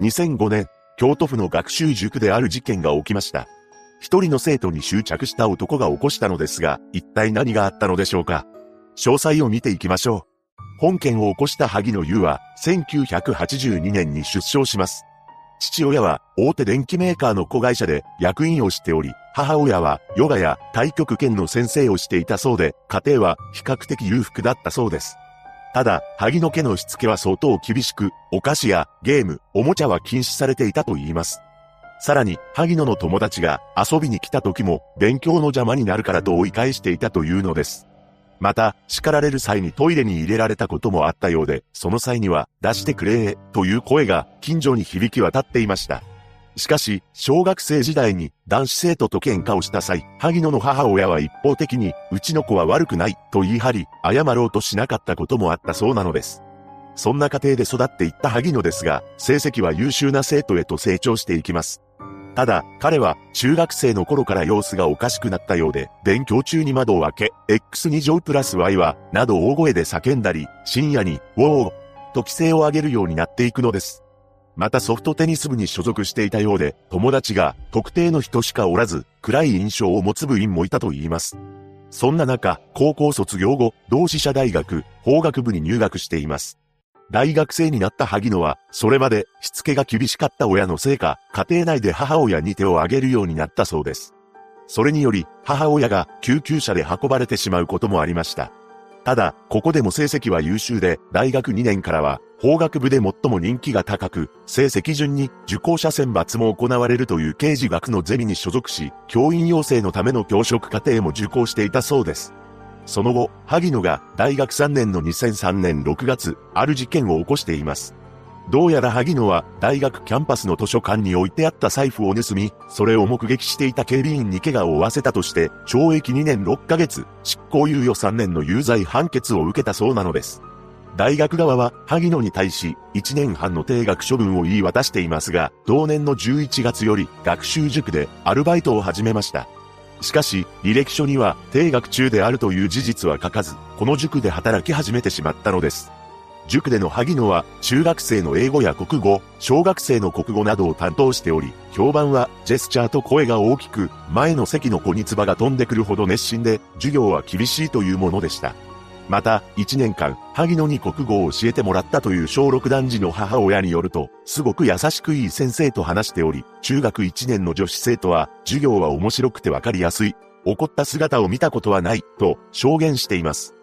2005年、京都府の学習塾である事件が起きました。一人の生徒に執着した男が起こしたのですが、一体何があったのでしょうか詳細を見ていきましょう。本件を起こした萩野優は、1982年に出生します。父親は大手電機メーカーの子会社で役員をしており、母親はヨガや太極拳の先生をしていたそうで、家庭は比較的裕福だったそうです。ただ、萩野家のしつけは相当厳しく、お菓子やゲーム、おもちゃは禁止されていたと言います。さらに、萩野の友達が遊びに来た時も、勉強の邪魔になるからと追い返していたというのです。また、叱られる際にトイレに入れられたこともあったようで、その際には、出してくれという声が近所に響き渡っていました。しかし、小学生時代に男子生徒と喧嘩をした際、萩野の母親は一方的に、うちの子は悪くないと言い張り、謝ろうとしなかったこともあったそうなのです。そんな家庭で育っていった萩野ですが、成績は優秀な生徒へと成長していきます。ただ、彼は中学生の頃から様子がおかしくなったようで、勉強中に窓を開け、X2 乗プラス Y は、など大声で叫んだり、深夜に、ウォーと規制を上げるようになっていくのです。またソフトテニス部に所属していたようで、友達が特定の人しかおらず、暗い印象を持つ部員もいたと言います。そんな中、高校卒業後、同志社大学、法学部に入学しています。大学生になった萩野は、それまでしつけが厳しかった親のせいか、家庭内で母親に手を挙げるようになったそうです。それにより、母親が救急車で運ばれてしまうこともありました。ただ、ここでも成績は優秀で、大学2年からは、法学部で最も人気が高く、成績順に受講者選抜も行われるという刑事学のゼミに所属し、教員養成のための教職課程も受講していたそうです。その後、萩野が大学3年の2003年6月、ある事件を起こしています。どうやら萩野は大学キャンパスの図書館に置いてあった財布を盗み、それを目撃していた警備員に怪我を負わせたとして、懲役2年6ヶ月、執行猶予3年の有罪判決を受けたそうなのです。大学側は萩野に対し1年半の定額処分を言い渡していますが、同年の11月より学習塾でアルバイトを始めました。しかし、履歴書には定額中であるという事実は書かず、この塾で働き始めてしまったのです。塾での萩野は中学生の英語や国語、小学生の国語などを担当しており、評判はジェスチャーと声が大きく、前の席の子に唾が飛んでくるほど熱心で、授業は厳しいというものでした。また、1年間、萩野に国語を教えてもらったという小6男児の母親によると、すごく優しくいい先生と話しており、中学1年の女子生徒は、授業は面白くてわかりやすい。怒った姿を見たことはない、と証言しています。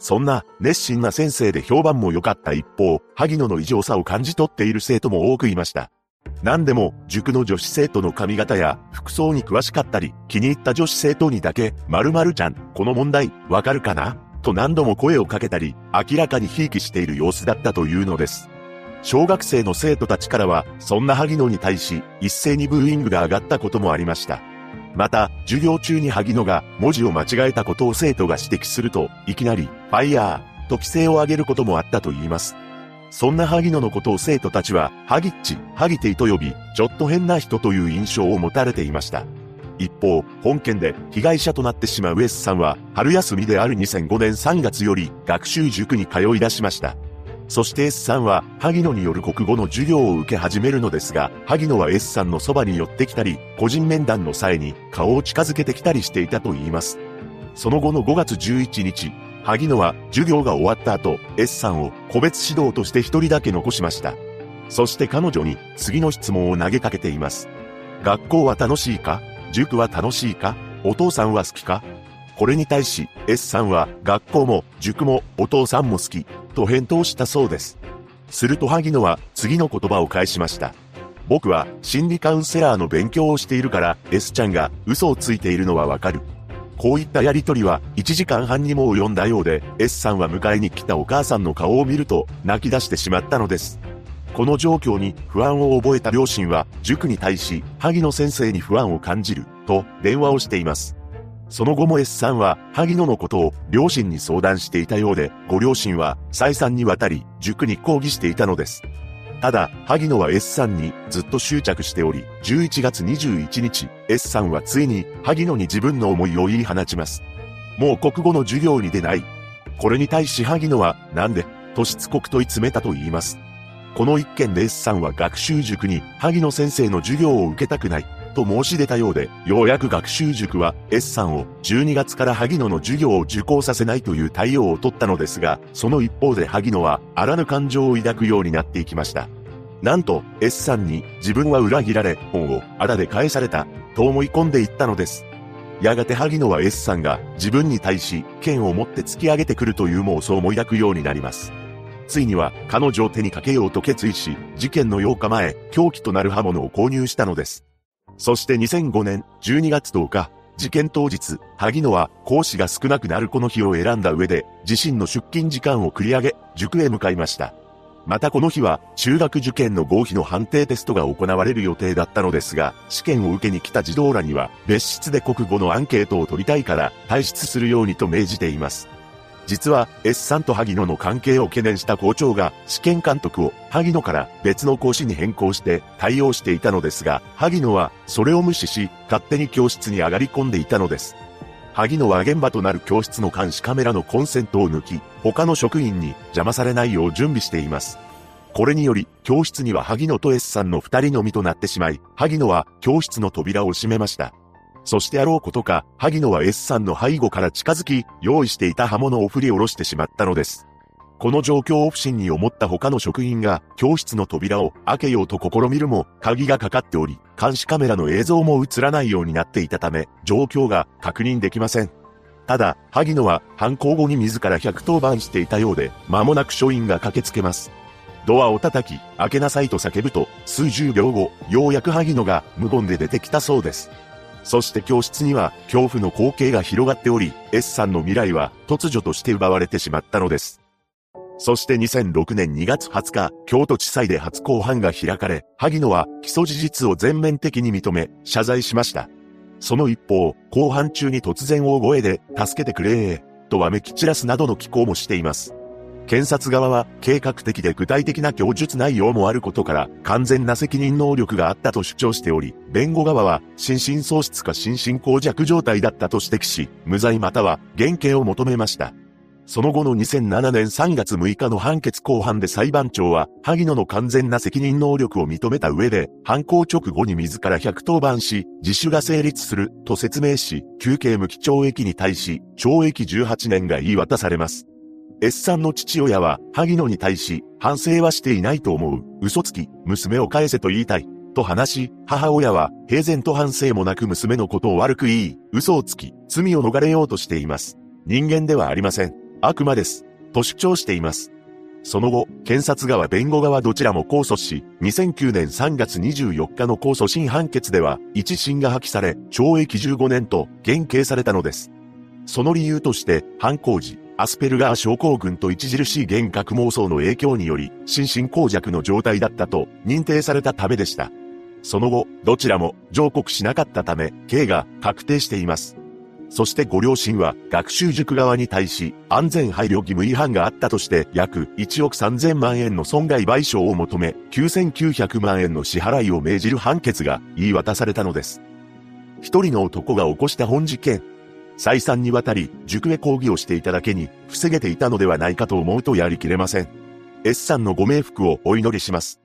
そんな熱心な先生で評判も良かった一方、萩野の異常さを感じ取っている生徒も多くいました。何でも、塾の女子生徒の髪型や服装に詳しかったり、気に入った女子生徒にだけ、〇〇ちゃん、この問題、わかるかな？と何度も声をかけたり、明らかにひいきしている様子だったというのです。小学生の生徒たちからは、そんな萩野に対し、一斉にブーイングが上がったこともありました。また、授業中に萩野が文字を間違えたことを生徒が指摘すると、いきなり、ファイヤー、と規制を上げることもあったと言います。そんな萩野のことを生徒たちは、ハギッチ、ハギテイと呼び、ちょっと変な人という印象を持たれていました。一方、本件で被害者となってしまう S さんは、春休みである2005年3月より学習塾に通い出しました。そして S さんは、萩野による国語の授業を受け始めるのですが、萩野は S さんのそばに寄ってきたり、個人面談の際に顔を近づけてきたりしていたと言います。その後の5月11日、萩野は授業が終わった後、S さんを個別指導として一人だけ残しました。そして彼女に次の質問を投げかけています。学校は楽しいか？塾は楽しいか？お父さんは好きか？これに対し S さんは学校も塾もお父さんも好きと返答したそうです。すると萩野は次の言葉を返しました。僕は心理カウンセラーの勉強をしているから S ちゃんが嘘をついているのはわかる。こういったやりとりは1時間半にも及んだようで S さんは迎えに来たお母さんの顔を見ると泣き出してしまったのです。この状況に不安を覚えた両親は塾に対し萩野先生に不安を感じると電話をしています。その後も S さんは、萩野のことを両親に相談していたようで、ご両親は再三にわたり、塾に抗議していたのです。ただ、萩野は S さんにずっと執着しており、11月21日、S さんはついに、萩野に自分の思いを言い放ちます。もう国語の授業に出ない。これに対し萩野は、なんで、としつこく問い詰めたと言います。この一件で S さんは学習塾に萩野先生の授業を受けたくないと申し出たようで、ようやく学習塾は S さんを12月から萩野の授業を受講させないという対応を取ったのですが、その一方で萩野はあらぬ感情を抱くようになっていきました。なんと S さんに自分は裏切られ、本をあらで返されたと思い込んでいったのです。やがて萩野は S さんが自分に対し剣を持って突き上げてくるという妄想も抱くようになります。ついには彼女を手にかけようと決意し、事件の8日前、凶器となる刃物を購入したのです。そして2005年12月10日、事件当日、萩野は講師が少なくなるこの日を選んだ上で、自身の出勤時間を繰り上げ、塾へ向かいました。またこの日は中学受験の合否の判定テストが行われる予定だったのですが、試験を受けに来た児童らには別室で国語のアンケートを取りたいから退出するようにと命じています。実は S さんと萩野の関係を懸念した校長が試験監督を萩野から別の講師に変更して対応していたのですが、萩野はそれを無視し勝手に教室に上がり込んでいたのです。萩野は現場となる教室の監視カメラのコンセントを抜き、他の職員に邪魔されないよう準備しています。これにより、教室には萩野と S さんの二人のみとなってしまい、萩野は教室の扉を閉めました。そしてあろうことか、萩野は S さんの背後から近づき、用意していた刃物を振り下ろしてしまったのです。この状況を不審に思った他の職員が教室の扉を開けようと試みるも鍵がかかっており、監視カメラの映像も映らないようになっていたため、状況が確認できません。ただ、萩野は犯行後に自ら110番していたようで、間もなく署員が駆けつけます。ドアを叩き、開けなさいと叫ぶと、数十秒後、ようやく萩野が無言で出てきたそうです。そして教室には恐怖の光景が広がっており、S さんの未来は突如として奪われてしまったのです。そして2006年2月20日、京都地裁で初公判が開かれ、萩野は起訴事実を全面的に認め、謝罪しました。その一方、公判中に突然大声で、助けてくれー、とわめき散らすなどの寄稿もしています。検察側は計画的で具体的な供述内容もあることから完全な責任能力があったと主張しており、弁護側は心神喪失か心神耗弱状態だったと指摘し、無罪または減刑を求めました。その後の2007年3月6日の判決公判で裁判長は、萩野の完全な責任能力を認めた上で、犯行直後に自ら110番し、自首が成立する、と説明し、休刑無期懲役に対し、懲役18年が言い渡されます。S さんの父親は、萩野に対し、反省はしていないと思う、嘘つき、娘を返せと言いたい、と話し、母親は、平然と反省もなく娘のことを悪く言い、嘘をつき、罪を逃れようとしています。人間ではありません。悪魔です。と主張しています。その後、検察側弁護側どちらも控訴し、2009年3月24日の控訴審判決では、一審が破棄され、懲役15年と減刑されたのです。その理由として、犯行時、アスペルガー症候群と著しい幻覚妄想の影響により、心神耗弱の状態だったと認定されたためでした。その後、どちらも上告しなかったため、刑が確定しています。そしてご両親は学習塾側に対し安全配慮義務違反があったとして約1億3000万円の損害賠償を求め9900万円の支払いを命じる判決が言い渡されたのです。一人の男が起こした本事件。再三にわたり塾へ講義をしていただけに防げていたのではないかと思うとやりきれません。S さんのご冥福をお祈りします。